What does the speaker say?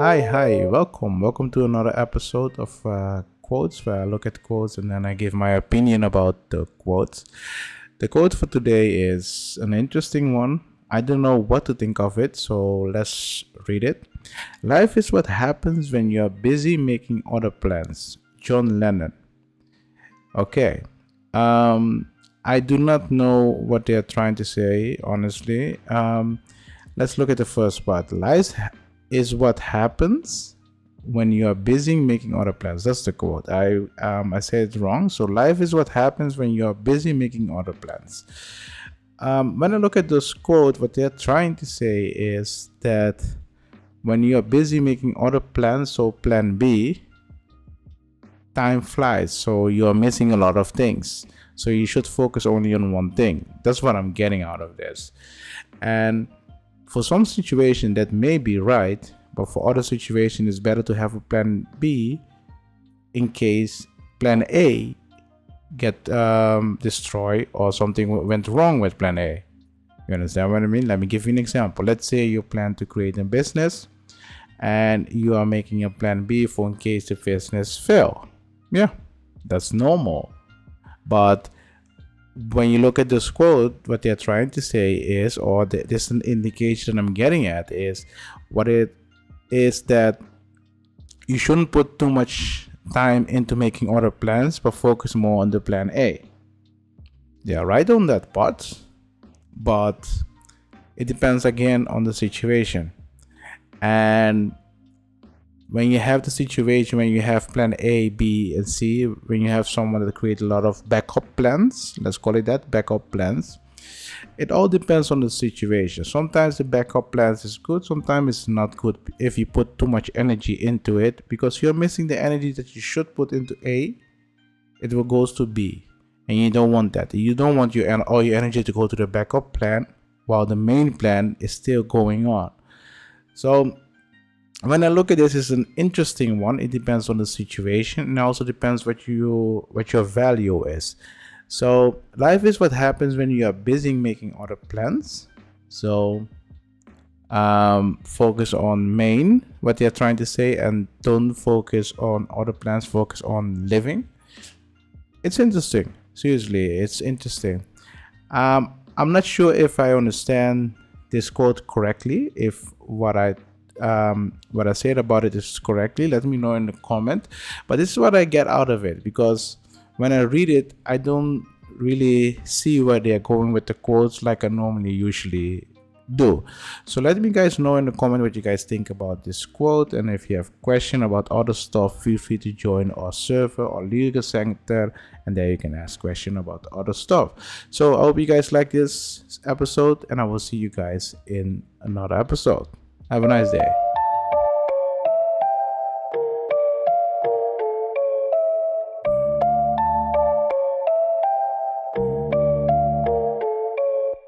Hi, hi, welcome. Welcome to another episode of uh, Quotes where I look at quotes and then I give my opinion about the quotes. The quote for today is an interesting one. I don't know what to think of it, so let's read it. Life is what happens when you're busy making other plans. John Lennon. Okay. Um, I do not know what they are trying to say, honestly. Um, let's look at the first part. Life is what happens when you are busy making other plans. That's the quote. I um, I said it wrong. So life is what happens when you are busy making other plans. Um, when I look at this quote, what they're trying to say is that when you are busy making other plans, so plan B, time flies. So you're missing a lot of things. So you should focus only on one thing. That's what I'm getting out of this. And for some situation that may be right, but for other situation it's better to have a plan B in case plan A get um, destroyed or something went wrong with plan A. You understand what I mean? Let me give you an example. Let's say you plan to create a business and you are making a plan B for in case the business fail. Yeah, that's normal. But when you look at this quote, what they're trying to say is, or the, this indication I'm getting at is, what it is that you shouldn't put too much time into making other plans, but focus more on the plan A. They are right on that part, but it depends again on the situation. And when you have the situation when you have plan A, B, and C, when you have someone that create a lot of backup plans, let's call it that, backup plans, it all depends on the situation. Sometimes the backup plans is good, sometimes it's not good if you put too much energy into it because you're missing the energy that you should put into A, it will goes to B. And you don't want that. You don't want your all your energy to go to the backup plan while the main plan is still going on. So when I look at this, it's an interesting one. It depends on the situation, and also depends what you what your value is. So life is what happens when you are busy making other plans. So um, focus on main what they're trying to say, and don't focus on other plans. Focus on living. It's interesting. Seriously, it's interesting. Um, I'm not sure if I understand this quote correctly. If what I um, what I said about it is correctly, let me know in the comment. But this is what I get out of it because when I read it, I don't really see where they are going with the quotes like I normally usually do. So let me guys know in the comment what you guys think about this quote and if you have question about other stuff feel free to join our server or legal center and there you can ask question about other stuff. So I hope you guys like this episode and I will see you guys in another episode. Have a nice day.